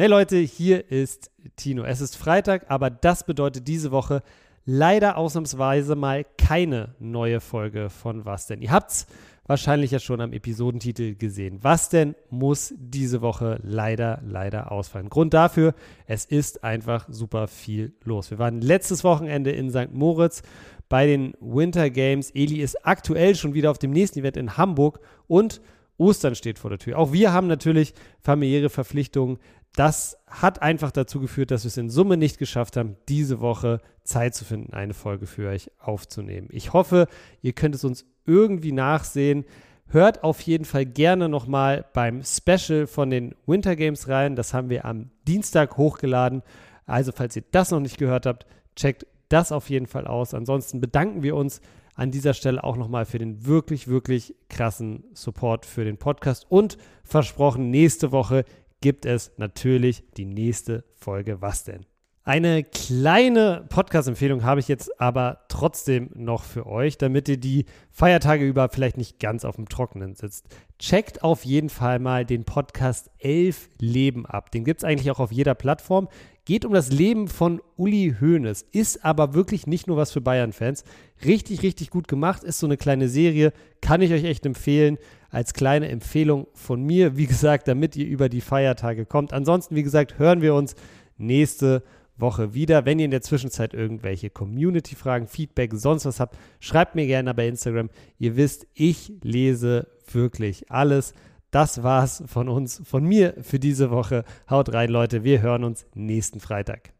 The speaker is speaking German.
Hey Leute, hier ist Tino. Es ist Freitag, aber das bedeutet diese Woche leider ausnahmsweise mal keine neue Folge von Was denn? Ihr habt's wahrscheinlich ja schon am Episodentitel gesehen. Was denn muss diese Woche leider, leider ausfallen? Grund dafür, es ist einfach super viel los. Wir waren letztes Wochenende in St. Moritz bei den Winter Games. Eli ist aktuell schon wieder auf dem nächsten Event in Hamburg und Ostern steht vor der Tür. Auch wir haben natürlich familiäre Verpflichtungen. Das hat einfach dazu geführt, dass wir es in Summe nicht geschafft haben, diese Woche Zeit zu finden, eine Folge für euch aufzunehmen. Ich hoffe, ihr könnt es uns irgendwie nachsehen. Hört auf jeden Fall gerne nochmal beim Special von den Winter Games rein. Das haben wir am Dienstag hochgeladen. Also, falls ihr das noch nicht gehört habt, checkt das auf jeden Fall aus. Ansonsten bedanken wir uns an dieser Stelle auch nochmal für den wirklich, wirklich krassen Support für den Podcast und versprochen, nächste Woche gibt es natürlich die nächste Folge Was denn? Eine kleine Podcast-Empfehlung habe ich jetzt aber trotzdem noch für euch, damit ihr die Feiertage über vielleicht nicht ganz auf dem Trockenen sitzt. Checkt auf jeden Fall mal den Podcast 11 Leben ab. Den gibt es eigentlich auch auf jeder Plattform. Geht um das Leben von Uli Hoeneß. Ist aber wirklich nicht nur was für Bayern-Fans. Richtig, richtig gut gemacht. Ist so eine kleine Serie. Kann ich euch echt empfehlen. Als kleine Empfehlung von mir, wie gesagt, damit ihr über die Feiertage kommt. Ansonsten, wie gesagt, hören wir uns nächste Woche wieder. Wenn ihr in der Zwischenzeit irgendwelche Community-Fragen, Feedback, sonst was habt, schreibt mir gerne bei Instagram. Ihr wisst, ich lese wirklich alles. Das war's von uns, von mir für diese Woche. Haut rein, Leute. Wir hören uns nächsten Freitag.